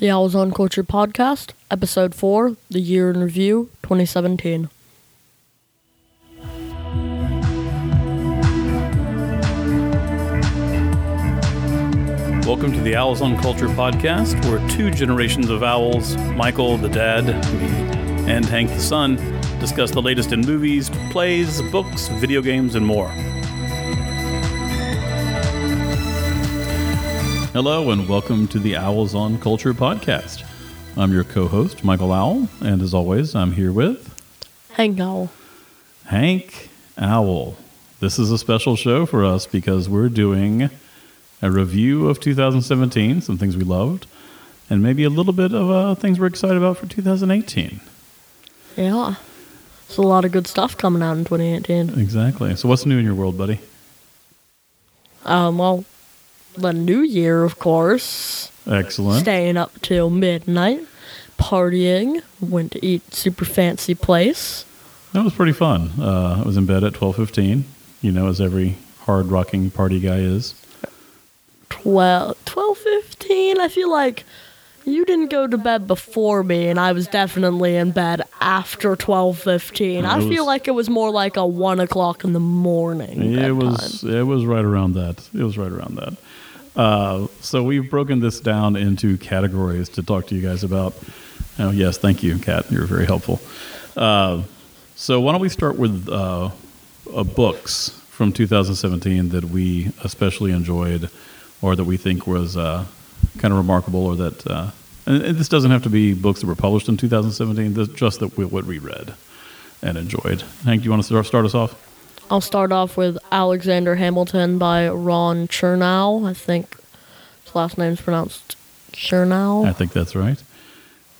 The Owls on Culture podcast, episode 4, The Year in Review 2017. Welcome to the Owls on Culture podcast, where two generations of owls, Michael the dad, me, and Hank the son, discuss the latest in movies, plays, books, video games, and more. Hello, and welcome to the Owls on Culture podcast. I'm your co host, Michael Owl, and as always, I'm here with Hank Owl. Hank Owl. This is a special show for us because we're doing a review of 2017, some things we loved, and maybe a little bit of uh, things we're excited about for 2018. Yeah. There's a lot of good stuff coming out in 2018. Exactly. So, what's new in your world, buddy? Um, well, the new year, of course. Excellent. Staying up till midnight, partying, went to eat super fancy place. That was pretty fun. Uh, I was in bed at 12:15. You know, as every hard rocking party guy is. 12, 12 15. I feel like you didn't go to bed before me, and I was definitely in bed after 12 15. I feel like it was more like a 1 o'clock in the morning. It was it was right around that. It was right around that. Uh, so we've broken this down into categories to talk to you guys about. Oh yes, thank you, Kat. You're very helpful. Uh, so why don't we start with uh, uh, books from 2017 that we especially enjoyed, or that we think was uh, kind of remarkable, or that. Uh, and and this doesn't have to be books that were published in 2017. This, just that we, what we read and enjoyed. Hank, do you want to start, start us off? I'll start off with Alexander Hamilton by Ron Chernow. I think his last name's pronounced Chernow. I think that's right.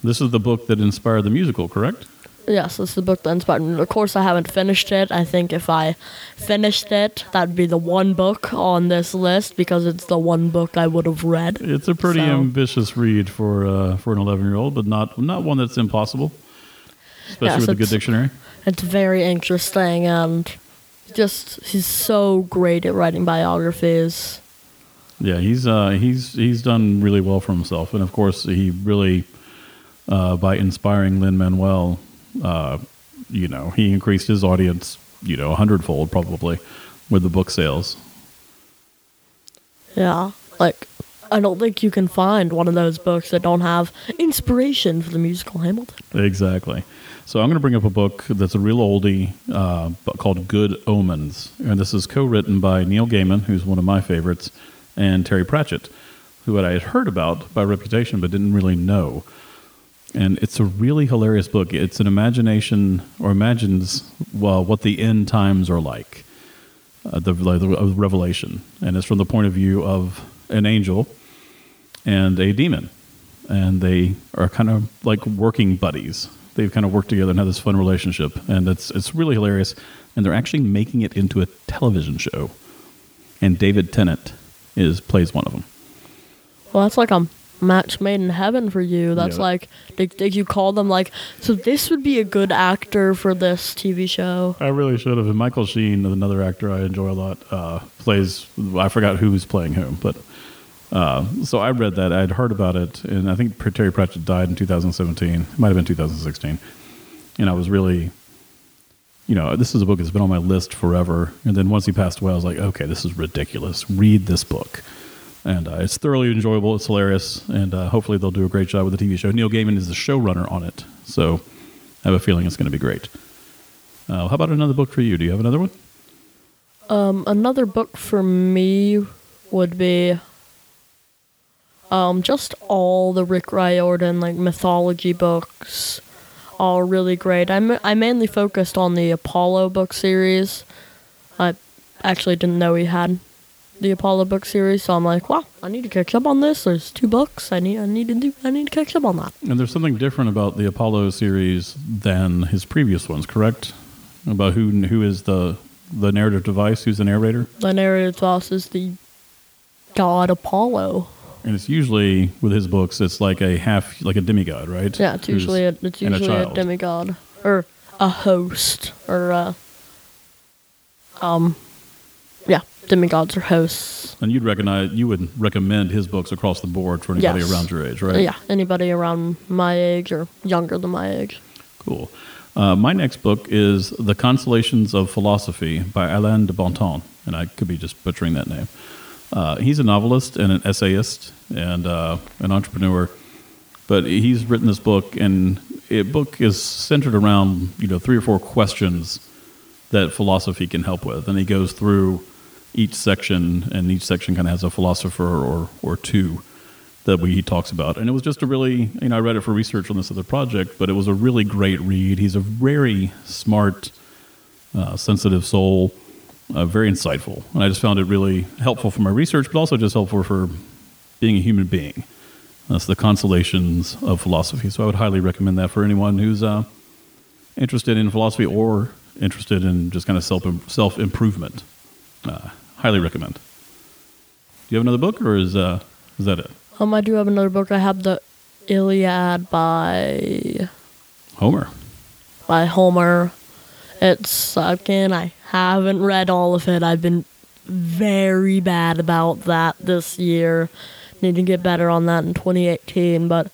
This is the book that inspired the musical, correct? Yes, this is the book that inspired me. Of course, I haven't finished it. I think if I finished it, that'd be the one book on this list because it's the one book I would have read. It's a pretty So- ambitious read for uh, for an 11 year old, but not not one that's impossible, especially Yes, with a good dictionary. It's very interesting and just he's so great at writing biographies. Yeah, he's uh, he's he's done really well for himself, and of course, he really uh, by inspiring Lin Manuel, uh, you know, he increased his audience, you know, a hundredfold probably with the book sales. Yeah, like I don't think you can find one of those books that don't have inspiration for the musical Hamilton. Exactly. So I'm going to bring up a book that's a real oldie uh, but called Good Omens, and this is co-written by Neil Gaiman, who's one of my favorites, and Terry Pratchett, who I had heard about by reputation but didn't really know. And it's a really hilarious book. It's an imagination or imagines well what the end times are like, uh, the, like the of Revelation, and it's from the point of view of an angel and a demon and they are kind of like working buddies. They've kind of worked together and have this fun relationship, and it's it's really hilarious. And they're actually making it into a television show, and David Tennant is plays one of them. Well, that's like a match made in heaven for you. That's Yeah. like did, did you call them like so this would be a good actor for this TV show. I really should have. And Michael Sheen, another actor I enjoy a lot, uh, plays. I forgot who's playing whom, but uh, so I read that. I'd heard about it, and I think Terry Pratchett died in 2017. It might have been 2016, and I was really, you know, this is a book that's been on my list forever. And then once he passed away, I was like, okay, this is ridiculous. Read this book. And uh, it's thoroughly enjoyable. It's hilarious, and uh, hopefully they'll do a great job with the TV show. Neil Gaiman is the showrunner on it, so I have a feeling it's going to be great. Uh, how about another book for you? Do you have another one? Um, another book for me would be um just all the Rick Riordan like mythology books. All really great. I'm I mainly focused on the Apollo book series. I actually didn't know he had the Apollo book series, so I'm like, wow, I need to catch up on this. There's two books. I need I need to do I need to catch up on that. And there's something different about the Apollo series than his previous ones, correct? About who who is the the narrative device, who's the narrator, The narrative boss is the god Apollo. and it's usually with his books, it's like a half, like a demigod, right? Yeah, it's Who's- usually a, it's and a usually a, demigod or a host or a um yeah, demigods or hosts. And you'd recognize, you would recommend his books across the board for anybody Yes. around your age, right? Yeah, anybody around my age or younger than my age. Cool. Uh, my next book is The Consolations of Philosophy by Alain de Bontemps, and I could be just butchering that name. Uh, he's a novelist and an essayist and uh, an entrepreneur, but he's written this book, and it book is centered around you know three or four questions that philosophy can help with, and he goes through each section, and each section kind of has a philosopher or or two that we, he talks about. And it was just a really, you know, I read it for research on this other project, but it was a really great read. He's a very smart, uh, sensitive soul, uh, very insightful. And I just found it really helpful for my research, but also just helpful for being a human being. That's the consolations of philosophy. So I would highly recommend that for anyone who's uh, interested in philosophy or interested in just kind of self self improvement. Uh, highly recommend. Do you have another book, or is uh, is that it? Um, I do have another book. I have the Iliad by Homer. by Homer. It's again, I haven't read all of it. I've been very bad about that this year. Need to get better on that in 2018, but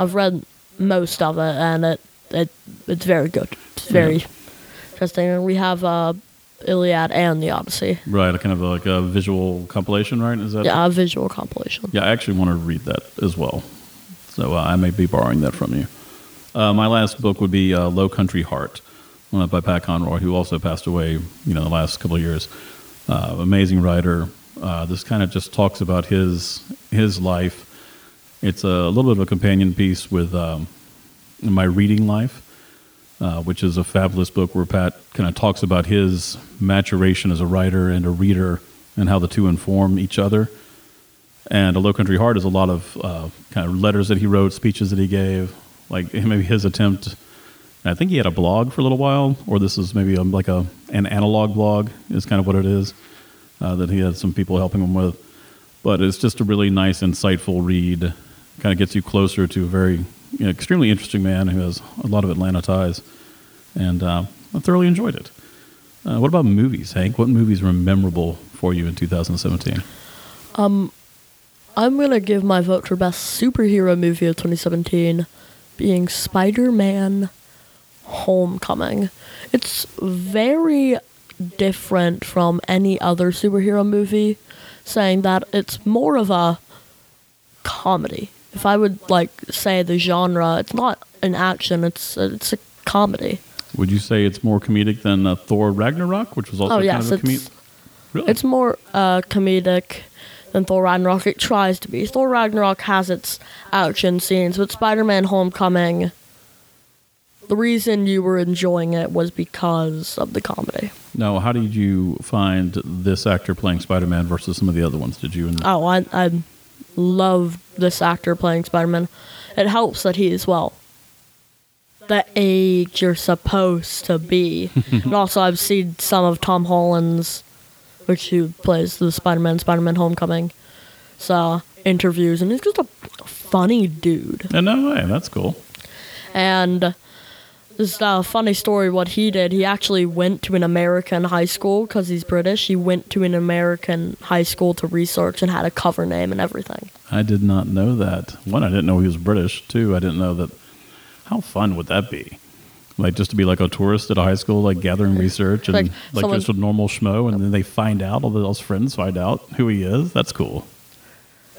I've read most of it, and it it it's very good. It's very Yeah. interesting. And we have uh, Iliad and the Odyssey. Right, a kind of like a visual compilation, right? Is that? Yeah, a visual compilation. Yeah, I actually want to read that as well. So uh, I may be borrowing that from you. Uh, my last book would be uh, Low Country Heart, uh, by Pat Conroy, who also passed away, you know, the last couple of years. Uh, amazing writer. Uh, this kind of just talks about his his life. It's a little bit of a companion piece with um, my reading life, uh, which is a fabulous book where Pat kind of talks about his maturation as a writer and a reader and how the two inform each other. And a Low Country Heart is a lot of uh, kind of letters that he wrote, speeches that he gave, like maybe his attempt. I think he had a blog for a little while, or this is maybe a, like a an analog blog is kind of what it is uh, that he had some people helping him with. But it's just a really nice, insightful read. Kind of gets you closer to a very you know, extremely interesting man who has a lot of Atlanta ties, and uh, I thoroughly enjoyed it. Uh, what about movies, Hank? What movies were memorable for you in 2017? I'm gonna give my vote for best superhero movie of 2017, being Spider-Man: Homecoming. It's very different from any other superhero movie, saying that it's more of a comedy. If I would like say the genre, it's not an action; it's it's a comedy. Would you say it's more comedic than uh, Thor Ragnarok, which was also Oh kind yes, of a comedic? it's Really? it's more uh, comedic than Thor Ragnarok. It tries to be. Thor Ragnarok has its action scenes, but Spider-Man: Homecoming. The reason you were enjoying it was because of the comedy. now, how did you find this actor playing Spider-Man versus some of the other ones? Did you? Oh, I I love this actor playing Spider-Man. It helps that he is well the age you're supposed to be. and also, I've seen some of Tom Holland's, which he plays the Spider-Man, Spider-Man: Homecoming. So interviews, and he's just a funny dude. Uh, no way. That's cool. And this is a funny story. What he did, he actually went to an American high school because he's British. He went to an American high school to research and had a cover name and everything. I did not know that. One, I didn't know he was British. Two, I didn't know that. How fun would that be? Like just to be like a tourist at a high school, like gathering research and Like like, someone- just a normal schmo, and then they find out, all those friends find out who he is. That's cool.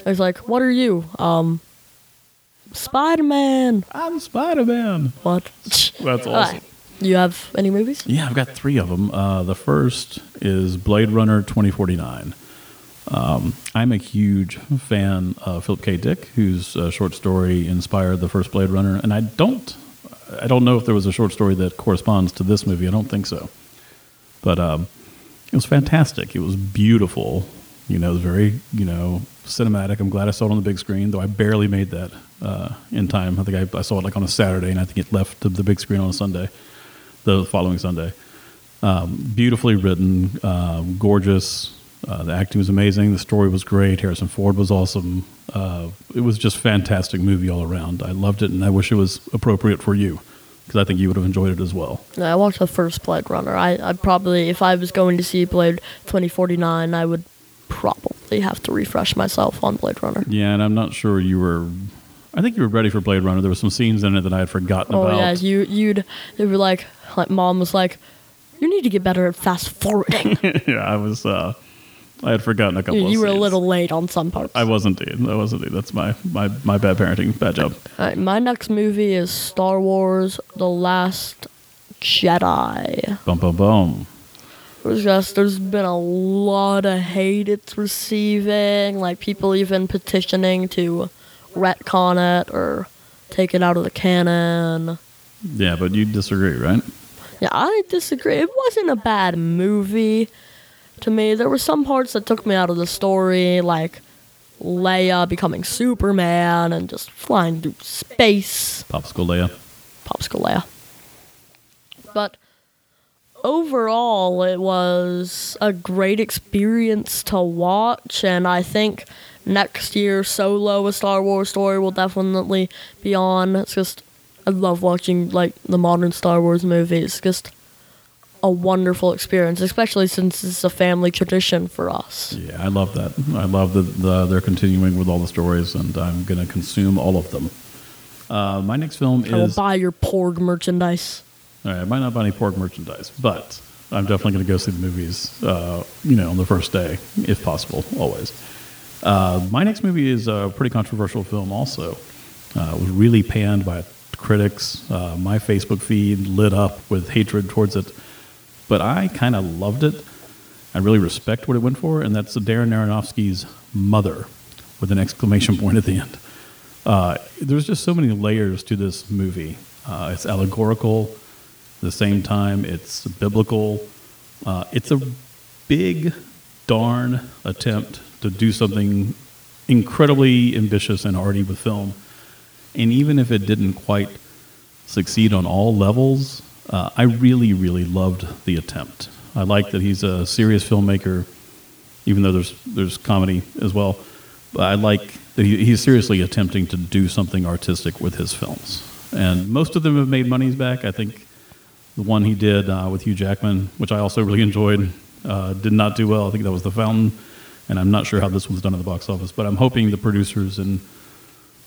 He's like, "What are you?" Um, Spider Man. I'm Spider Man. What? That's awesome. Alright. You have any movies? Yeah, I've got three of them. Uh, the first is Blade Runner 2049. Um, I'm a huge fan of Philip K. Dick, whose uh, short story inspired the first Blade Runner, and I don't, I don't know if there was a short story that corresponds to this movie. I don't think so, but um, it was fantastic. It was beautiful. You know, it was very, you know, cinematic. I'm glad I saw it on the big screen, though I barely made that uh, in time. I think I, I saw it like on a Saturday, and I think it left the, the big screen on a Sunday, the following Sunday. Um, beautifully written, um, gorgeous. Uh, the acting was amazing. The story was great. Harrison Ford was awesome. Uh, it was just fantastic movie all around. I loved it, and I wish it was appropriate for you. because I think you would have enjoyed it as well. I watched the first Blade Runner. I I'd probably if I was going to see Blade 2049, I would probably have to refresh myself on Blade Runner. Yeah, and I'm not sure you were. I think you were ready for Blade Runner. There were some scenes in it that I had forgotten Oh about. yeah, you you'd they were like like mom was like, you need to get better at fast forwarding. yeah, I was. Uh, I had forgotten a couple. you you were a little late on some parts. I was indeed. I was indeed. That's my my my bad parenting. Bad job. All right, my next movie is Star Wars: The Last Jedi. Boom, boom, bum. It was just there's been a lot of hate it's receiving, like people even petitioning to retcon it or take it out of the canon. Yeah, but you disagree, right? Yeah, I disagree. It wasn't a bad movie to me. There were some parts that took me out of the story, like Leia becoming Superman and just flying through space. Popsicle Leia. Popsicle Leia. But overall, it was a great experience to watch, and I think next year, Solo, a Star Wars story, will definitely be on. It's just, I love watching like the modern Star Wars movies. Just a wonderful experience, especially since it's a family tradition for us. Yeah, I love that. I love that the, they're continuing with all the stories, and I'm going to consume all of them. Uh, my next film I will is. buy your Porg merchandise. All right, I might not buy any Porg merchandise, but I'm definitely going to go see the movies, uh, you know, on the first day, if possible, always. Uh, my next movie is a pretty controversial film, also. Uh, it was really panned by critics. Uh, my Facebook feed lit up with hatred towards it, but I kind of loved it. I really respect what it went for, and that's Darren Aronofsky's Mother, with an exclamation point at the end. Uh, there's just so many layers to this movie. Uh, it's allegorical. The same time, it's biblical. Uh, it's a big, darn attempt to do something incredibly ambitious and arty with film. And even if it didn't quite succeed on all levels, uh, I really, really loved the attempt. I like that he's a serious filmmaker, even though there's there's comedy as well. But I like that he, he's seriously attempting to do something artistic with his films. And most of them have made monies back. I think the one he did uh, with Hugh Jackman, which I also really enjoyed, uh, did not do well. I think that was The Fountain, and I'm not sure how this one's done at the box office. But I'm hoping the producers and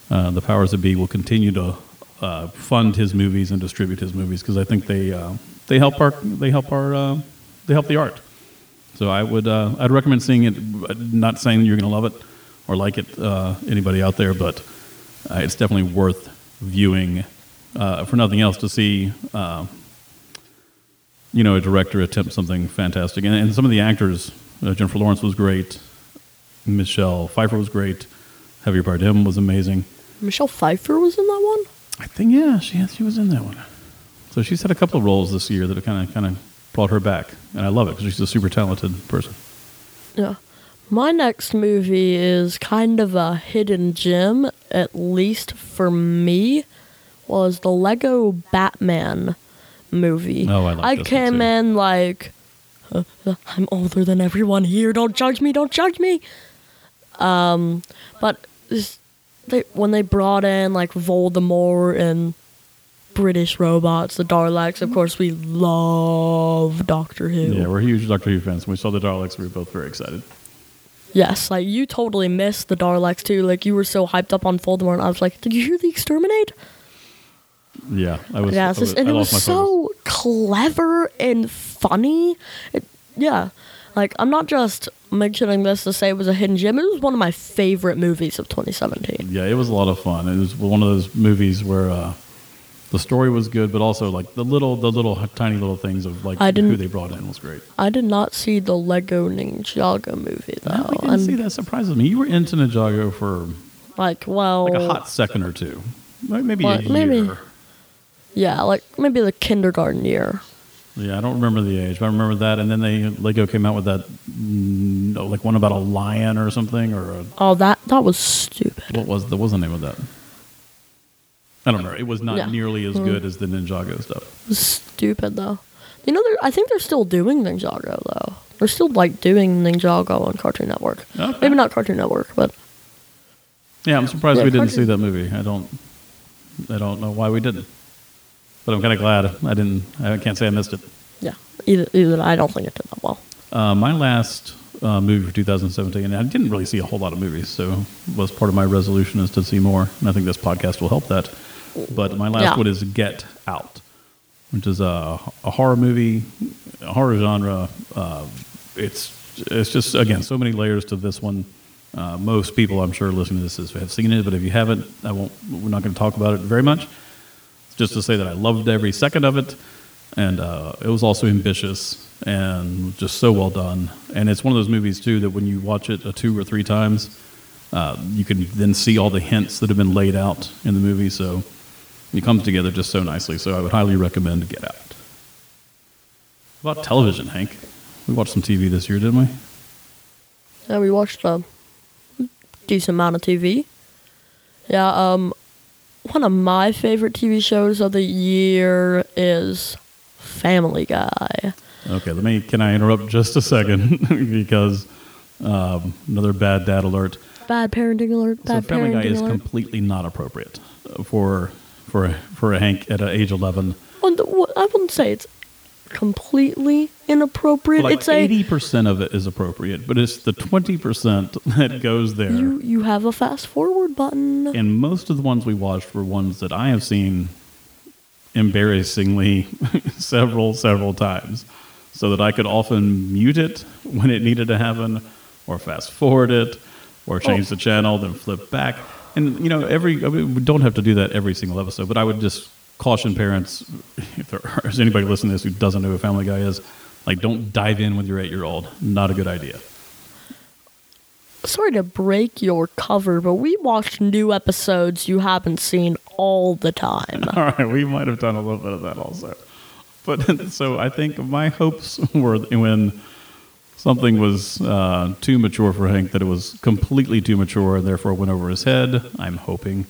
uh, the powers that be will continue to uh, fund his movies and distribute his movies because I think they uh, they help our they help our uh, they help the art. So I would I'd recommend seeing it. Not saying you're going to love it or like it, anybody out there, but it's definitely worth viewing. Uh, for nothing else, to see uh, you know a director attempt something fantastic, and, and some of the actors. Uh, Jennifer Lawrence was great. Michelle Pfeiffer was great. Javier Bardem was amazing. Michelle Pfeiffer was in that one? I think yeah, she she was in that one. So she's had a couple of roles this year that have kind of kind of brought her back, and I love it because she's a super talented person. Yeah. My next movie is kind of a hidden gem, at least for me, was the Lego Batman movie. Oh, I like I came in like, "Uh, uh, I'm older than everyone here. Don't judge me. Don't judge me. Um, but this, they when they brought in like Voldemort and British robots, the Daleks. Of course, we love Doctor Who. Yeah, we're huge Doctor Who fans. When we saw the Daleks, we were both very excited. Yes, like you totally missed the Daleks too. Like you were so hyped up on Voldemort, and I was like, "Did you hear the exterminate?" Yeah, I was. yeah, I just, and I it was focus. so clever and funny. It, yeah, like I'm not just mentioning this to say it was a hidden gem. It was one of my favorite movies of 2017. Yeah, it was a lot of fun. It was one of those movies where uh, the story was good, but also like the little, the little tiny little things of like I who didn't- they brought in was great. I did not see the Lego Ninjago movie though. No, I didn't I'm see that. Surprises me. You were into Ninjago for like, well, like a hot second or two, maybe What, a maybe- year. Yeah, like maybe the kindergarten year. Yeah, I don't remember the age, but I remember that. And then they Lego came out with that, mm, no, like one about a lion or something, or a, Oh, that that was stupid. what was the what was the name of that? I don't know. It was not Yeah. nearly as Mm. good as the Ninjago stuff. Stupid though. You know, I think they're still doing Ninjago though. They're still like doing Ninjago on Cartoon Network. Okay. Maybe not Cartoon Network, but Yeah, I'm surprised Yeah, we didn't Cartoon- see that movie. I don't, I don't know why we didn't. But I'm kind of glad I didn't. I can't say I missed it. Yeah, either, either I don't think it did that well. Uh, my last uh, movie for 2017, and I didn't really see a whole lot of movies, so was part of my resolution is to see more, and I think this podcast will help that. But my last Yeah. one is Get Out, which is a, a horror movie, a horror genre. Uh, it's it's just again so many layers to this one. Uh, most people, I'm sure, listening to this have seen it, but if you haven't, I won't. We're not going to talk about it very much. Just to say that I loved every second of it, and uh, it was also ambitious and just so well done. And it's one of those movies too that when you watch it a two or three times, uh, you can then see all the hints that have been laid out in the movie. So it comes together just so nicely. So I would highly recommend Get Out. About television, Hank? We watched some TV this year, didn't we? Yeah, we watched a decent amount of TV. Yeah, um, one of my favorite TV shows of the year is Family Guy. Okay, let me. Can I interrupt just a second because um, another bad dad alert. Bad parenting alert. Bad So Family Guy is alert. completely not appropriate for for for a Hank at age 11. Well, the- well, I wouldn't say it's completely inappropriate. Like it's eighty percent of it is appropriate, but it's the twenty percent that goes there. you you have a fast forward button. and most of the ones we watched were ones that I have seen embarrassingly several several times, so that I could often mute it when it needed to happen, or fast forward it, or oh. change Oh. the channel, then flip back. And you know, every I mean, we don't have to do that every single episode, but I would just caution parents if there is anybody listening to this who doesn't know who Family Guy is, like don't dive in with your eight year old. Not a good idea. Sorry to break your cover, but we watch new episodes you haven't seen all the time. All right, we might have done a little bit of that also. But so I think my hopes were when something was uh, too mature for Hank, that it was completely too mature and therefore went over his head. I'm hoping.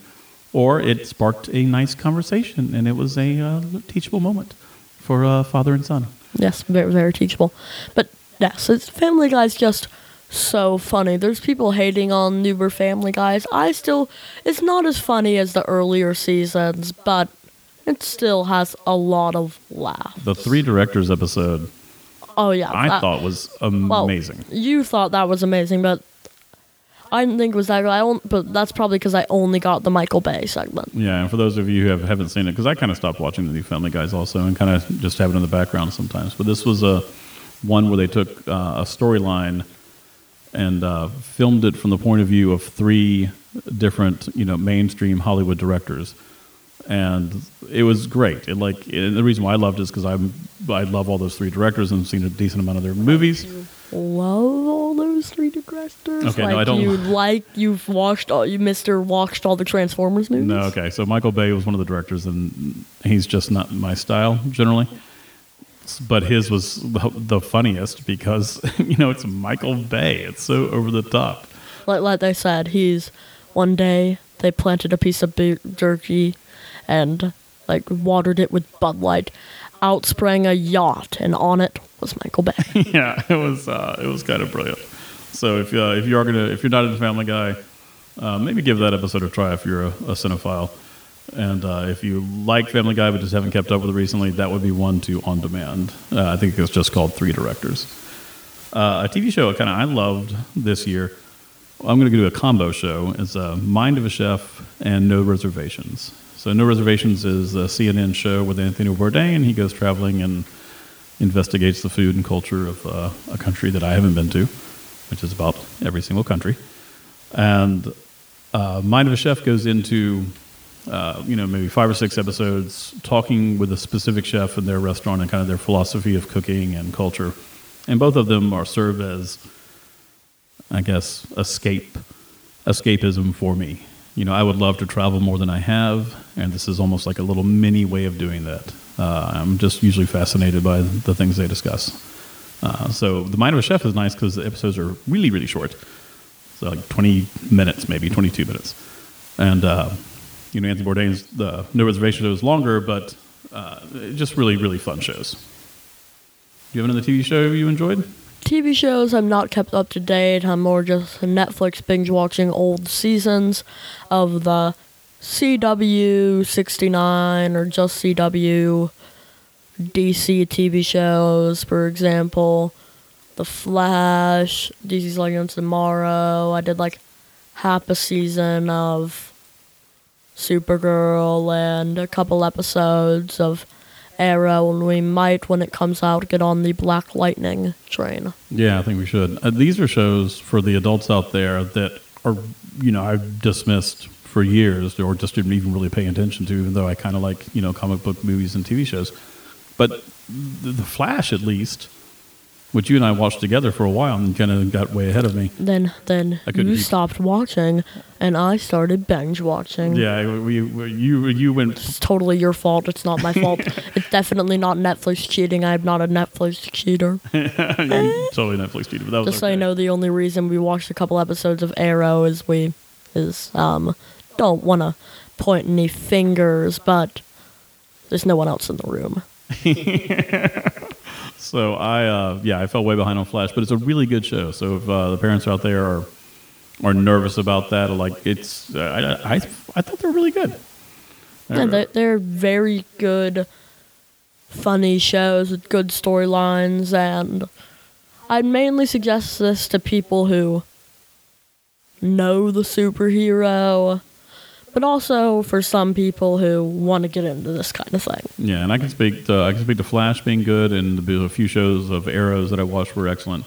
Or it sparked a nice conversation and it was a uh, teachable moment for uh, father and son. Yes, very very teachable. But yes, it's Family Guy's just so funny. There's people hating on newer Family Guys. I still, it's not as funny as the earlier seasons, but it still has a lot of laughs. The three directors episode Oh yeah, I that- thought was well, amazing. You thought that was amazing, but I didn't think it was that good. I on, but that's probably because I only got the Michael Bay segment. Yeah, and for those of you who have, haven't seen it, because I kind of stopped watching the new Family Guys also, and kind of just have it in the background sometimes. But this was a one where they took uh, a storyline and uh, filmed it from the point of view of three different, you know, mainstream Hollywood directors, and it was great. It like and the reason why I loved it is because I'm I love all those three directors and seen a decent amount of their movies. Love all those three directors. Okay, like no, I don't- You like you've watched all you Mister watched all the Transformers movies. No, okay. So Michael Bay was one of the directors, and he's just not my style generally. But his was the- funniest because you know it's Michael Bay. It's so over the top. Like like they said, he's one day they planted a piece of jerky, and like watered it with Bud Light. Out sprang a yacht, and on it was Michael Bay. yeah, it was uh, it was kind of brilliant. So if uh, if you are gonna if you're not into Family Guy, uh, maybe give that episode a try if you're a, a cinephile. And uh, if you like Family Guy but just haven't kept up with it recently, that would be one to on demand. Uh, I think it's just called Three Directors. Uh, a TV show kind of I loved this year. I'm going to do a combo show. It's uh, Mind of a Chef and No Reservations. So No Reservations is a CNN show with Anthony Bourdain. He goes traveling and investigates the food and culture of uh, a country that I haven't been to, which is about every single country. And uh, Mind of a Chef goes into, uh, you know, maybe five or six episodes talking with a specific chef in their restaurant and kind of their philosophy of cooking and culture. And both of them are serve as, I guess, escape, escapism for me. You know, I would love to travel more than I have, and this is almost like a little mini way of doing that. Uh, I'm just usually fascinated by the things they discuss. Uh, so the Mind of a Chef is nice because the episodes are really, really short. So like 20 minutes, maybe 22 minutes. And, uh, you know, Anthony Bourdain's the No Reservation show is longer, but uh, just really, really fun shows. Do you have another TV show you enjoyed? TV shows I'm not kept up to date. I'm more just Netflix binge watching old seasons of the CW 69 or just CW DC TV shows, for example. The Flash, DC's Legends Tomorrow. I did like half a season of Supergirl and a couple episodes of Arrow, and we might, when it comes out, get on the Black Lightning train. Yeah, I think we should. Uh, these are shows for the adults out there that are, you know, I've dismissed for years or just didn't even really pay attention to, even though I kind of like, you know, comic book movies and TV shows. But the, the Flash, at least, which you and I watched together for a while and kind of got way ahead of me. Then, then I you stopped watching, and I started binge watching. Yeah, we, we, you you went. It's totally your fault. It's not my fault. it's definitely not Netflix cheating. I'm not a Netflix cheater. totally Netflix cheated, but that was Just so you know, the only reason we watched a couple episodes of Arrow is we is um don't want to point any fingers, but there's no one else in the room. So I, uh, yeah, I fell way behind on Flash, but it's a really good show. So if uh, the parents out there are are nervous about that, like it's, uh, I, I, I thought they were really good. Yeah, they're, they're very good, funny shows with good storylines, and I'd mainly suggest this to people who know the superhero, but also for some people who want to get into this kind of thing. Yeah, and I can speak to I can speak to Flash being good, and the a few shows of Arrows that I watched were excellent.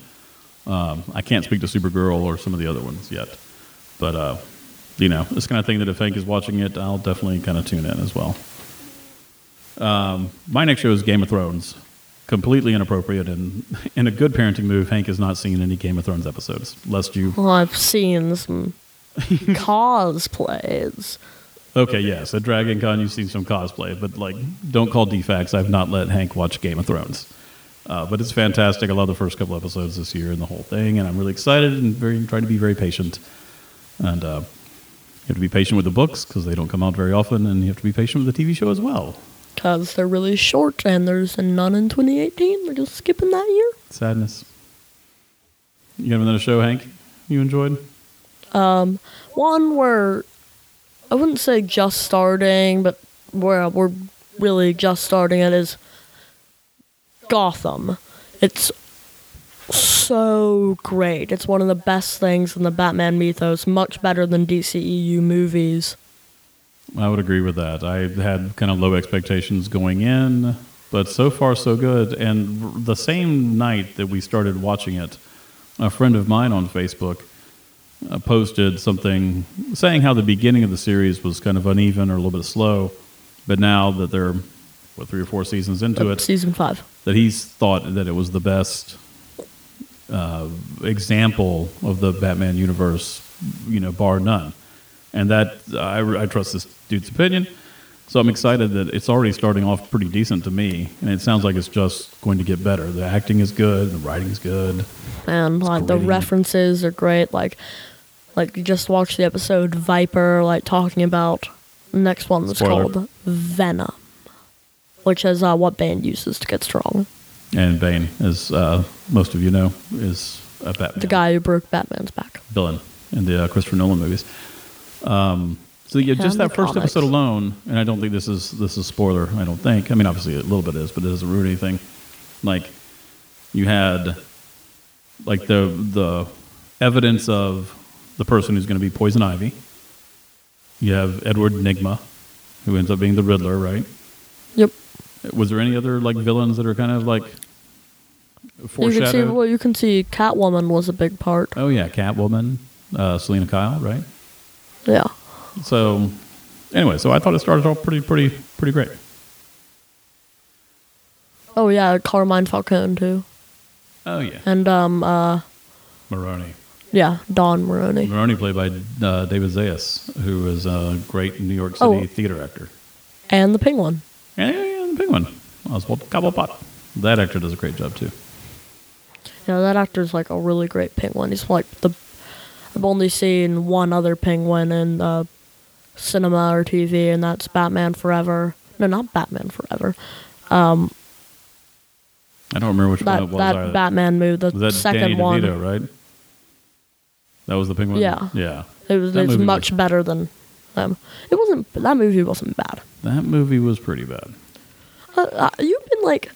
Um, I can't speak to Supergirl or some of the other ones yet, but uh, you know, it's the kind of thing that if Hank is watching it, I'll definitely kind of tune in as well. Um, my next show is Game of Thrones. Completely inappropriate and in a good parenting move, Hank has not seen any Game of Thrones episodes, lest you. Well, I've seen some cosplays. Okay, yes, at Dragon Con you've seen some cosplay, but like, don't call defects. I've not let Hank watch Game of Thrones, uh, but it's fantastic. I love the first couple episodes this year and the whole thing, and I'm really excited and very trying to be very patient. And uh, you have to be patient with the books because they don't come out very often, and you have to be patient with the TV show as well. Because they're really short and there's none in 2018. They're just skipping that year. Sadness. You got another show, Hank? You enjoyed? Um, one where I wouldn't say just starting, but where we're really just starting it is Gotham. It's so great. It's one of the best things in the Batman mythos, much better than DCEU movies. I would agree with that. I had kind of low expectations going in, but so far so good. And the same night that we started watching it, a friend of mine on Facebook uh, posted something saying how the beginning of the series was kind of uneven or a little bit slow, but now that they're what three or four seasons into it, Season 5. that he's thought that it was the best uh, example of the Batman universe, you know, bar none. And that I, I trust this dude's opinion. So I'm excited that it's already starting off pretty decent to me, and it sounds like it's just going to get better. The acting is good, the writing's good. and like the references are great like like you just watched the episode viper like talking about the next one that's Spoiler. called venom which is uh, what bane uses to get strong And Bane, as uh, most of you know, is a Batman. the guy who broke batman's back villain in the uh, Christopher Nolan movies. Um, so yeah, just that first comics. episode alone, and I don't think this is this is spoiler. I don't think. I mean, obviously a little bit is, but it doesn't ruin anything. Like you had like the the evidence of the person who's going to be Poison Ivy. You have Edward Nygma, who ends up being the Riddler, right? yep Was there any other like villains that are kind of like you can see well you can see catwoman was a big part oh yeah, Catwoman, uh, Selina Kyle, right? yeah So, anyway, so I thought it started off pretty, pretty, pretty great. oh yeah carmine falcone too Oh yeah, and um uh Maroni. Yeah don maroni Maroni played by uh, David Zayas, who is a great New York City Oh. theater actor. and the penguin Yeah, yeah, yeah, the Penguin, Oswald Cobblepot. That actor does a great job too. Yeah, that actor's like a really great penguin. He's like the. I've only seen one other penguin in uh, cinema or TV, and that's Batman Forever. No, not Batman Forever. I don't remember which one That it was. that either. Batman movie, the was that second Danny one. Right? That was the Penguin. Yeah. yeah. It was That it's movie much was- better than Um, it wasn't. That movie wasn't bad. That movie was pretty bad. Uh, uh, you've been like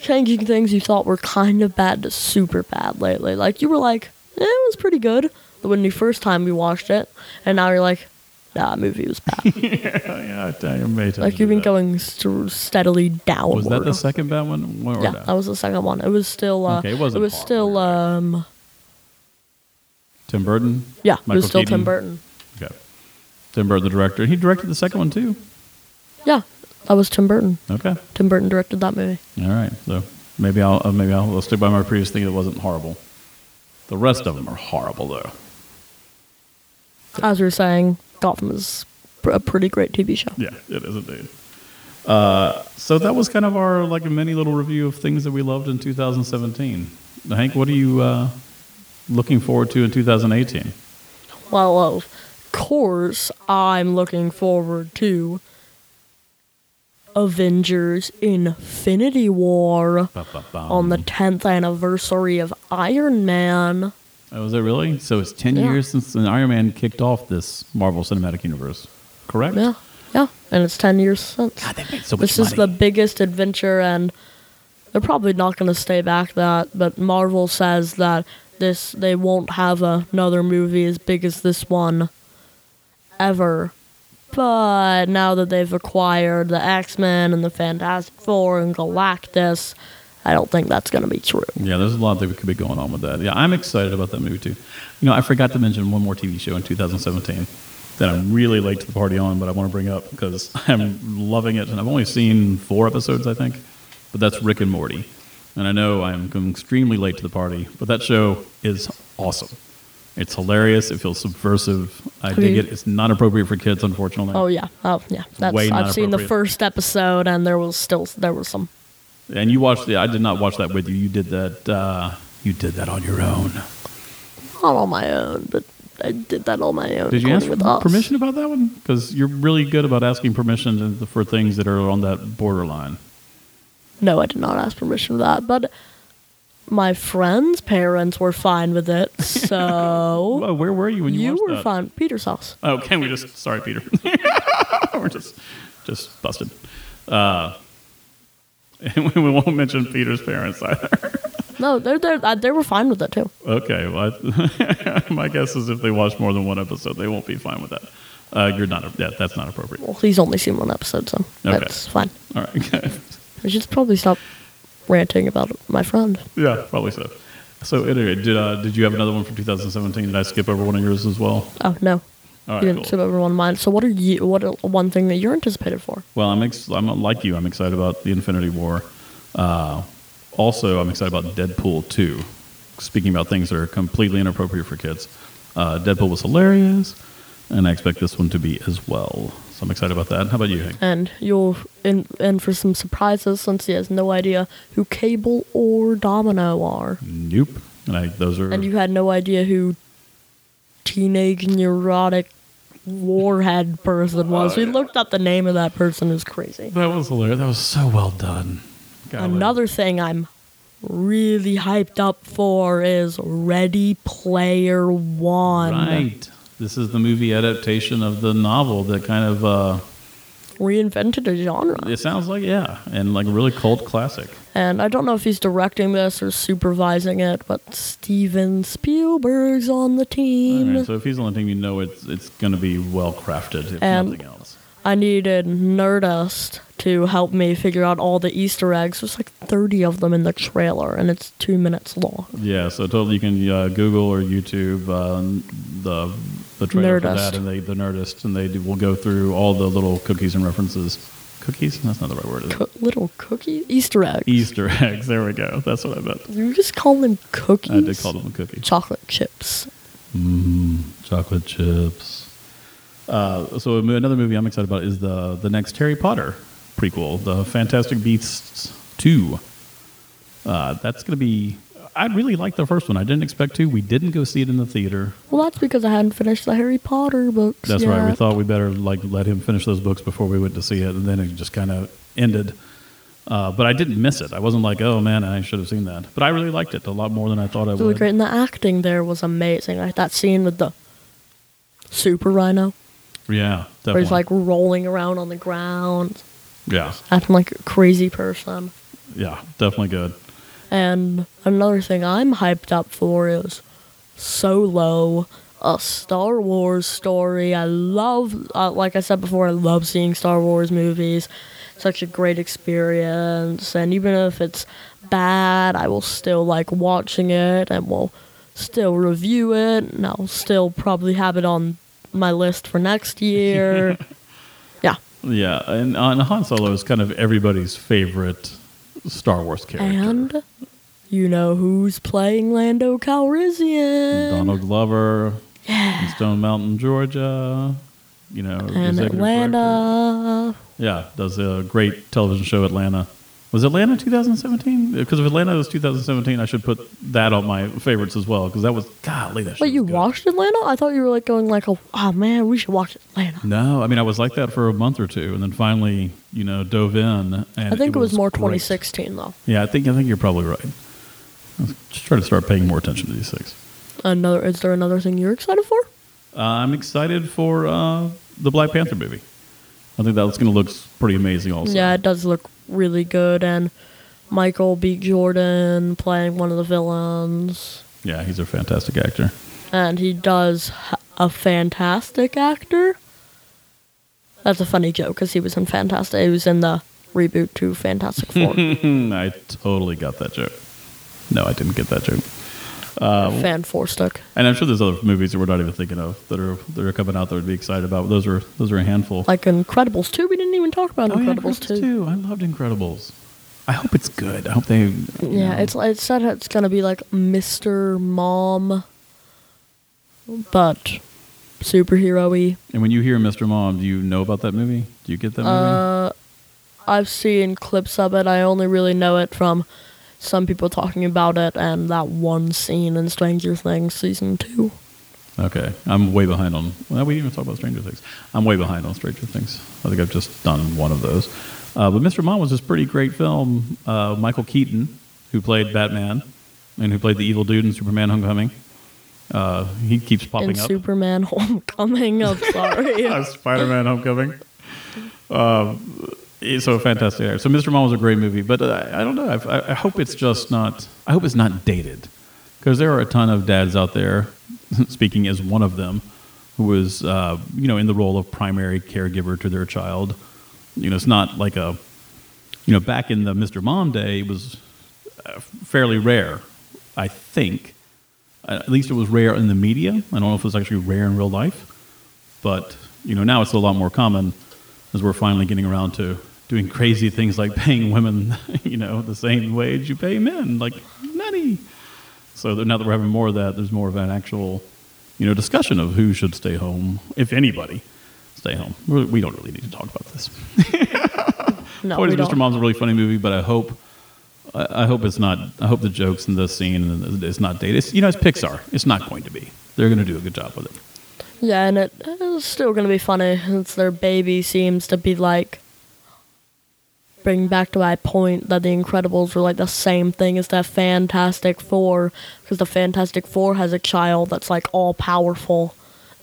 changing things you thought were kind of bad to super bad lately. Like you were like, eh, it was pretty good when the first time we watched it, and now you're like, nah, that movie was bad. yeah, I, I tell like you you've been that. going st- steadily downward. Was that the second bad one? Or Yeah, that was the second one. It was still. Uh, Okay, it wasn't was still. Um, Tim Burton. yeah, it was still? Tim Burton. Okay. Tim Burton, the director. He directed the second one too. Yeah, that was Tim Burton. Okay. Tim Burton directed that movie. All right. So maybe I'll uh, maybe I'll, I'll stick by my previous thing. It wasn't horrible. The rest of them are horrible though. As we were saying, Gotham is a pretty great TV show. Yeah, it is indeed. Uh, so that was kind of our like a mini little review of things that we loved in 2017. Hank, what do you uh, looking forward to in 2018? Well, of course, I'm looking forward to Avengers Infinity War Ba-ba-bum. on the 10th anniversary of Iron Man. Oh, is it really? So it's 10 Yeah. years since Iron Man kicked off this Marvel Cinematic Universe, correct? Yeah, yeah, and it's 10 years since. God, they made so much this is the biggest adventure, and they're probably not going to stay back that. But Marvel says that this they won't have another movie as big as this one ever. But now that they've acquired the X Men and the Fantastic Four and Galactus, I don't think that's going to be true. Yeah, there's a lot that could be going on with that. Yeah, I'm excited about that movie too. You know, I forgot to mention one more TV show in 2017 that I'm really late to the party on, but I want to bring up because I'm loving it, and I've only seen four episodes, I think. But that's Rick and Morty, and I know I'm extremely late to the party, but that show is awesome. It's hilarious. It feels subversive. I dig it. It's not appropriate for kids, unfortunately. Oh yeah, oh yeah. That's way I've seen the first episode, and there was still there was some. And you watched the. I did not watch that with you. You did that. Uh, you did that on your own. Not on my own, but I did that on my own. Did you ask according for us. permission about that one? Because you're really good about asking permission for things that are on that borderline. No, I did not ask permission for that, but my friend's parents were fine with it, so Well, where were you when you, were? you watched were that? fine. Peter's house. Oh, can we just? Sorry, Peter. we're just just busted. Uh, and we won't mention Peter's parents either. No, they're they uh, they were fine with it too. Okay, well, I, my guess is if they watch more than one episode, they won't be fine with that. Uh, you're not. Yeah, that's not appropriate. Well, he's only seen one episode, so Okay. that's fine. All right. I should probably stop ranting about my friend. Yeah, probably so. So, anyway, did uh, did you have another one from 2017? Did I skip over one of yours as well? Oh no, All right, you didn't cool. skip over one of mine. So what are you? What are one thing that you're anticipated for? Well, I'm ex- I'm like you. I'm excited about the Infinity War. Uh, also, I'm excited about Deadpool 2. Speaking about things that are completely inappropriate for kids, uh, Deadpool was hilarious, and I expect this one to be as well. So I'm excited about that. How about you, Hank? And you'll in in for some surprises since he has no idea who Cable or Domino are, Nope. And I, those are. and you had no idea who teenage neurotic warhead person was. Oh, we looked up the name of that person. Is crazy. that was hilarious. That was so well done. Golly. Another thing I'm really hyped up for is Ready Player One. Right. This is the movie adaptation of the novel that kind of. Uh, Reinvented a genre. it sounds like yeah, and like a really cult classic. And I don't know if he's directing this or supervising it, but Steven Spielberg's on the team. right, so if he's on the team, you know it's it's going to be well crafted, if And- nothing else. I needed Nerdist to help me figure out all the Easter eggs. There's like 30 of them in the trailer, and it's two minutes long. Yeah, so totally you can uh, Google or YouTube uh, the the trailer for Nerdist. that, and they the Nerdist, and they do, will go through all the little cookies and references. Cookies? That's not the right word. Co- little cookie Easter eggs. Easter eggs. There we go. That's what I meant. You just call them cookies. I did call them cookies. chocolate chips. Mm, chocolate chips. Uh, so another movie I'm excited about is the the next Harry Potter prequel, the Fantastic Beasts two. Uh, that's going to be. I really liked the first one. I didn't expect to. We didn't go see it in the theater. Well, that's because I hadn't finished the Harry Potter books. That's right. We thought we better like let him finish those books before we went to see it, and then it just kind of ended. Uh, but I didn't miss it. I wasn't like, oh man, I should have seen that. But I really liked it a lot more than I thought I It was really would. great, and the acting there was amazing. Like that scene with the super rhino. Yeah, definitely. where he's like rolling around on the ground, yeah, acting like a crazy person. yeah, definitely good. And another thing I'm hyped up for is Solo, a Star Wars story. I love, uh, like I said before, I love seeing Star Wars movies. Such a great experience. And even if it's bad, I will still like watching it and will still review it. And I'll still probably have it on my list for next year. yeah. Yeah, and, uh, and Han Solo is kind of everybody's favorite Star Wars character. And you know who's playing Lando Calrissian? Donald Glover, in Stone Mountain, Georgia. You know, and executive director. Atlanta. Yeah, does a great television show, Atlanta. Was Atlanta 2017? Because if Atlanta was 2017, I should put that on my favorites as well. Because that was golly, that. Wait, you good. watched Atlanta? I thought you were like going like, oh, oh man, we should watch Atlanta. No, I mean I was like that for a month or two, and then finally, you know, dove in. And I think it, was, more great. 2016 though. Yeah, I think I think you're probably right. Let's just try to start paying more attention to these things. Another is there another thing you're excited for? Uh, I'm excited for uh, the Black Panther movie. I think that's going to look pretty amazing. Also, Yeah, it does look really good, and Michael B. Jordan playing one of the villains, yeah, he's a fantastic actor. and he does a fantastic actor. That's a funny joke because he was in Fantastic. He was in the reboot to Fantastic Four. I totally got that joke. No, I didn't get that joke. Uh, Fan Four stuck. And I'm sure there's other movies that we're not even thinking of that are that are coming out that would be excited about. Those are those are a handful. Like Incredibles 2. We didn't even talk about oh yeah, Incredibles Incredibles 2. too. I loved Incredibles. I hope it's good. I hope they. Yeah, know, it's it said it's gonna be like Mr. Mom, but superhero-y. And when you hear Mr. Mom, do you know about that movie? Do you get that movie? Uh, I've seen clips of it. I only really know it from some people talking about it and that one scene in Stranger Things season two. Okay, I'm way behind on. Well, we didn't even talk about Stranger Things. I'm way behind on Stranger Things. I think I've just done one of those. Uh, but Mr. Mom was this pretty great film. Uh, Michael Keaton, who played Batman, and who played the evil dude in Superman: Homecoming. Uh, he keeps popping in up. Superman Homecoming. I'm sorry. Uh, Spider-Man: Homecoming. Um, it's so fantastic. So Mr. Mom was a great movie, but uh, I don't know. I, I hope it's just not. I hope it's not dated, because there are a ton of dads out there. Speaking as one of them, who was uh, you know in the role of primary caregiver to their child. You know, it's not like a. You know, back in the Mr. Mom day, it was uh, fairly rare. I think. Uh, At least it was rare in the media. I don't know if it was actually rare in real life. But you know now it's a lot more common as we're finally getting around to doing crazy things like paying women, you know, the same wage you pay men, like nutty. So now that we're having more of that, there's more of an actual, you know, discussion of who should stay home, if anybody, stay home. We're- don't really need to talk about this. No, Toys we Mr. don't. Mom's a really funny movie, but I hope, I, I hope it's not. I hope the jokes in this scene is not dated. It's, you know, it's Pixar. It's not going to be. They're going to do a good job with it. Yeah, and it is still gonna be funny since their baby seems to be like. Bring back to my point that the Incredibles were like the same thing as the Fantastic Four, because the Fantastic Four has a child that's like all powerful,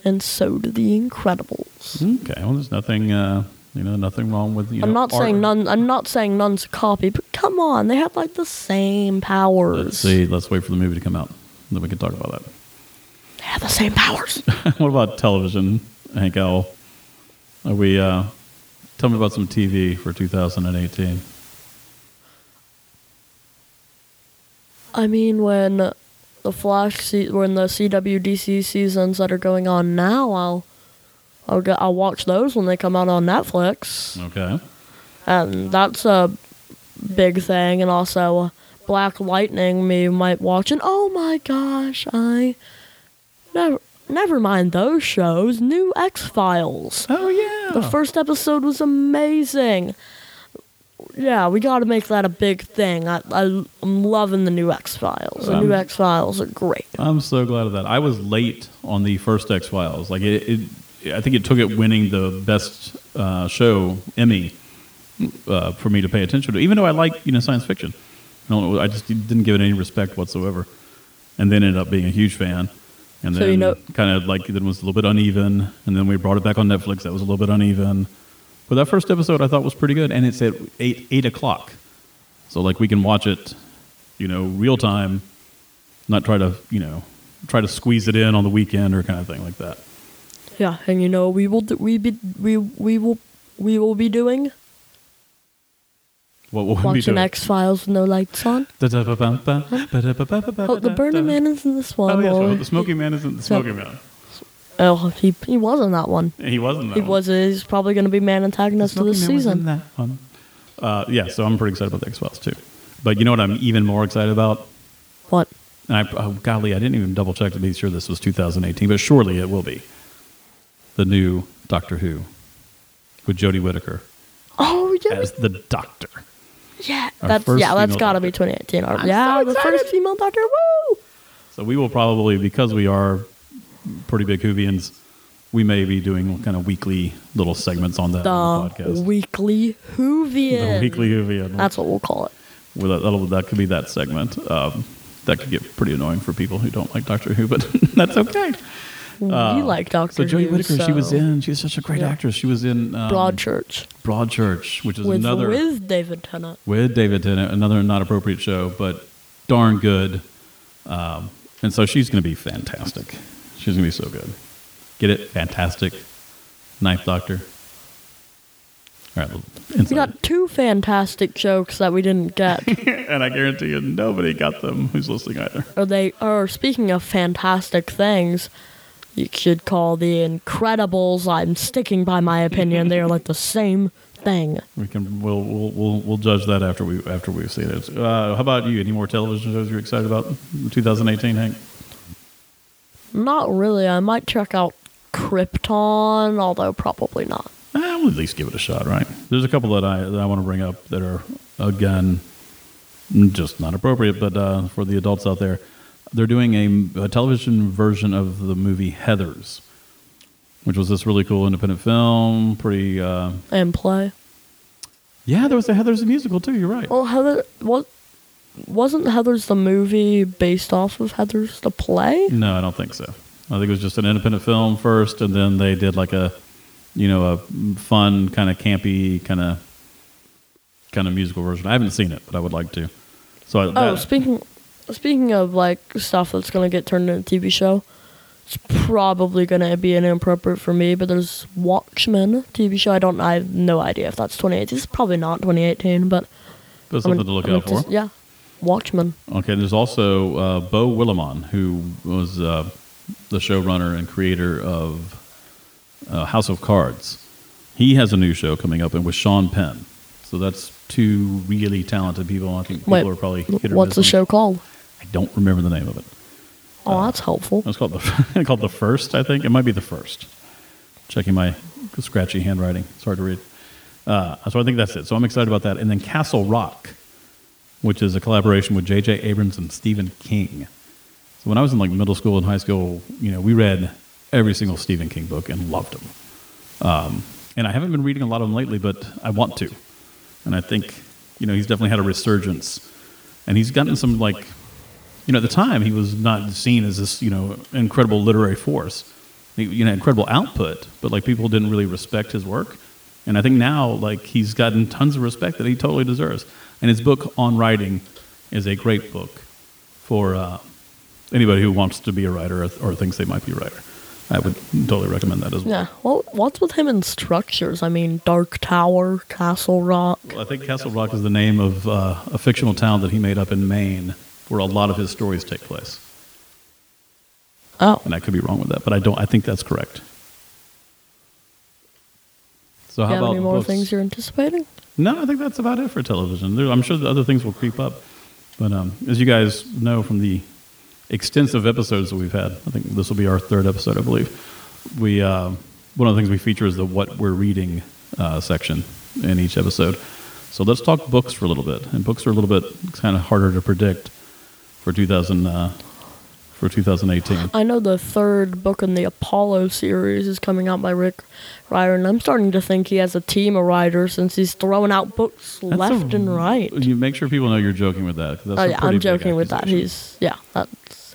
and so do the Incredibles. Okay. Well, there's nothing. Uh, you know, nothing wrong with you. I'm know, not saying none. I'm not saying none's a copy, but come on, they have like the same powers. Let's see. Let's wait for the movie to come out. Then we can talk about that. They have the same powers. what about television, Hank Owl? Are we? Uh, tell me about some TV for 2018. I mean, when the Flash, se- when the CWDC seasons that are going on now, I'll, I'll get, I'll watch those when they come out on Netflix, Okay. and that's a big thing. And also, Black Lightning, me might watch, and oh my gosh, I never, never mind those shows. New X Files. Oh yeah. The first episode was amazing. Yeah, we got to make that a big thing. I, I I'm loving the new X Files. The new Um, X Files are great. I'm so glad of that. I was late on the first X Files. Like it, it, I think it took it winning the best uh, show Emmy uh, for me to pay attention to. Even though I like you know science fiction, I don't know. I just didn't give it any respect whatsoever, and then ended up being a huge fan. And So then you know- kind of like it was a little bit uneven, and then we brought it back on Netflix. That was a little bit uneven, but that first episode I thought was pretty good, and it's at eight eight o'clock, so like we can watch it, you know, real time, not try to you know try to squeeze it in on the weekend or kind of thing like that. Yeah, and you know we will do, we be we we will we will be doing What will we be watching doing? X Files with no lights on. Oh, the Burning Man is in this one. Oh yes, well, the Smoking Man isn't the Smoky Man. Oh, he he was in that one. He wasn't. He that one. was. He's probably going to be man antagonist of this Man was in season. that one. Uh, yeah, so I'm pretty excited about the X Files too. But you know what I'm even more excited about? What? And I, oh, golly, I didn't even double check to be sure this was 2018, but surely it will be. The new Doctor Who with Jodie Whittaker Oh yeah, as the Doctor. Yeah. our That's first yeah. That's female got to be 2018. Or- I'm yeah, so the excited. first female Doctor. Woo! So we will probably, because we are pretty big Whovians, we may be doing kind of weekly little segments on that on the The podcast. weekly Whovian. the weekly Whovian. That's what we'll call it. Well, that, that'll, that could be that segment. Um, that could get pretty annoying for people who don't like Doctor Who, but that's okay. We like Doctor Uh, So Jodie Who. Whittaker, she was in. She's such a great Yeah. actress. She was in um, Broadchurch Broadchurch, which is with another with David Tennant. with David Tennant, another not appropriate show, but darn good. Um, and so she's going to be fantastic. She's going to be so good. Get it? Fantastic. Ninth Doctor. All right, We got two fantastic jokes that we didn't get. and I guarantee you, nobody got them who's listening either. Or they are speaking of fantastic things. You should call the Incredibles. I'm sticking by my opinion. They are like the same thing. We can we'll we'll we'll, we'll judge that after we after we've seen it. Uh, how about you? Any more television shows you're excited about 2018, Hank? Not really. I might check out Krypton, although probably not. Eh, we'll at least give it a shot, right? There's a couple that I that I want to bring up that are again just not appropriate, but uh, for the adults out there, they're doing a, a television version of the movie Heather's, which was this really cool independent film. Pretty, uh, And play. yeah. There was a Heather's musical too. You're right. Well, Heather, what wasn't Heather's the movie based off of Heather's the play? No, I don't think so. I think it was just an independent film first, and then they did like a, you know, a fun kind of campy kind of kind of musical version. I haven't seen it, but I would like to. So I, Oh, that, speaking speaking of like stuff that's gonna get turned into a TV show, it's probably gonna be inappropriate for me. But there's Watchmen TV show. I don't. I have no idea if that's 2018. It's probably not 2018, but I'm something gonna- look I'm out for. just- yeah, Watchmen. Okay, there's also uh, Beau Willimon, who was uh, the showrunner and creator of uh, House of Cards. He has a new show coming up, and with Sean Penn. So that's two really talented people. I think people Wait, are probably what's the show called? I don't remember the name of it. Oh, that's helpful. It's called the called the first. I think it might be the first. Checking my scratchy handwriting. It's hard to read. Uh, so I think that's it. So I'm excited about that. And then Castle Rock, which is a collaboration with J.J. Abrams and Stephen King. So when I was in like middle school and high school, you know, we read every single Stephen King book and loved them. Um, and I haven't been reading a lot of them lately, but I want to. And I think, you know, he's definitely had a resurgence. And he's gotten some like you know, at the time he was not seen as this, you know, incredible literary force. He, you know, incredible output, but like people didn't really respect his work. And I think now, like he's gotten tons of respect that he totally deserves. And his book on writing is a great book for uh, anybody who wants to be a writer or, or thinks they might be a writer. I would totally recommend that as well. Yeah. Well, what's with him in structures? I mean, Dark Tower, Castle Rock. I think Castle Rock is the name of uh, a fictional town that he made up in Maine, where a lot of his stories take place. Oh, and I could be wrong with that, but I don't. I think that's correct. So how about any more books? things you're anticipating? No, I think that's about it for television. There, I'm sure the other things will creep up, but um, as you guys know from the extensive episodes that we've had, I think this will be our third episode, I believe. We uh, one of the things we feature is the what we're reading uh, section in each episode. So let's talk books for a little bit, and books are a little bit kind of harder to predict for 2000 uh, for 2018. I know the third book in the Apollo series is coming out by Rick Riordan, and I'm starting to think he has a team of writers since he's throwing out books That's left a- and right. You make sure people know you're joking with that. that's Oh yeah, I'm joking with that. He's yeah,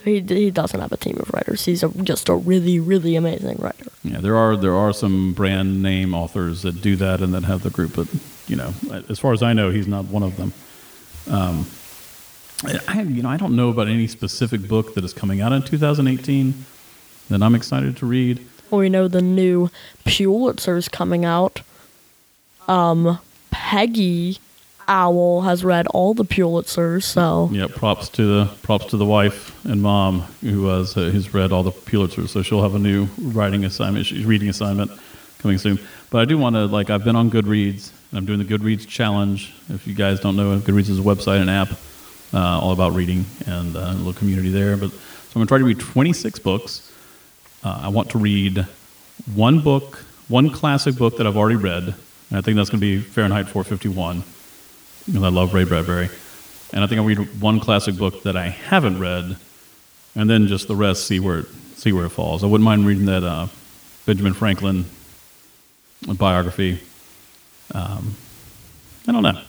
he he doesn't have a team of writers. He's a, just a really really amazing writer. Yeah, there are there are some brand name authors that do that and that have the group, but you know, as far as I know, he's not one of them. Um, I you know I don't know about any specific book that is coming out in 2018 that I'm excited to read. We know the new Pulitzer's coming out. Um, Peggy Owl has read all the Pulitzers, so Yeah, props to the props to the wife and mom who has uh, who's read all the Pulitzers. So she'll have a new writing assignment, reading assignment coming soon. But I do want to like I've been on Goodreads. and I'm doing the Goodreads challenge. If you guys don't know, Goodreads is a website and app uh, all about reading and uh, a little community there. But so I'm going to try to read 26 books. Uh, I want to read one book, one classic book that I've already read. And I think that's going to be Fahrenheit 451 because I love Ray Bradbury. And I think I'll read one classic book that I haven't read, and then just the rest see where it, see where it falls. I wouldn't mind reading that uh, Benjamin Franklin biography. Um, I don't know.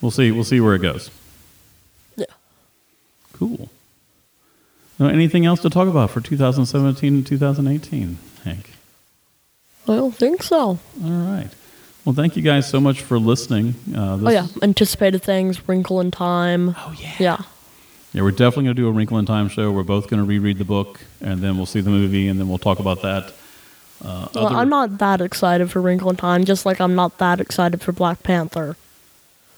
We'll see. We'll see where it goes. Cool. Now, anything else to talk about for 2017 and 2018, Hank? I don't think so. All right. Well, thank you guys so much for listening. Uh, this Oh yeah, anticipated things, Wrinkle in Time. Oh yeah. Yeah, Yeah, we're definitely going to do a Wrinkle in Time show. We're both going to reread the book, and then we'll see the movie, and then we'll talk about that. Uh, well, other- I'm not that excited for Wrinkle in Time, just like I'm not that excited for Black Panther.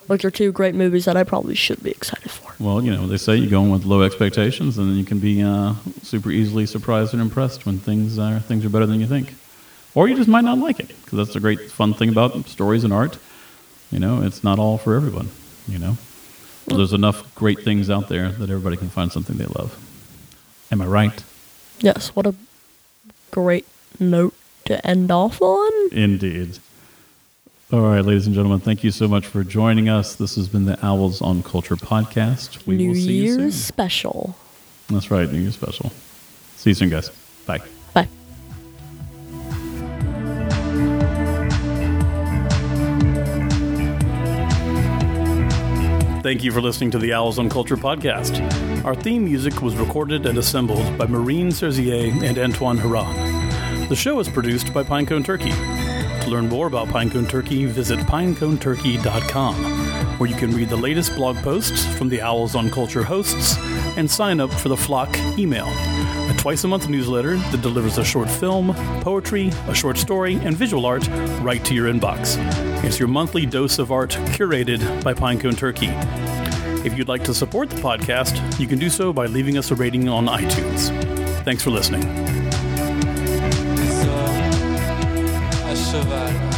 Which are two great movies that I probably should be excited for. Well, you know, they say you go in with low expectations, and then you can be uh, super easily surprised and impressed when things are things are better than you think, or you just might not like it because that's the great fun thing about stories and art. You know, it's not all for everyone. You know, well, there's enough great things out there that everybody can find something they love. Am I right? Yes, what a great note to end off on. Indeed. All right, ladies and gentlemen, thank you so much for joining us. This has been the Owls on Culture podcast. We New will see you soon. Year's special. That's right, New Year's special. See you soon, guys. Bye. Bye. Thank you for listening to the Owls on Culture podcast. Our theme music was recorded and assembled by Marine Serzier and Antoine Haran. The show is produced by Pinecone Turkey. To learn more about Pinecone Turkey, visit pineconeturkey.com, where you can read the latest blog posts from the Owls on Culture hosts and sign up for the Flock email, a twice a month newsletter that delivers a short film, poetry, a short story, and visual art right to your inbox. It's your monthly dose of art curated by Pinecone Turkey. If you'd like to support the podcast, you can do so by leaving us a rating on iTunes. Thanks for listening. Cheval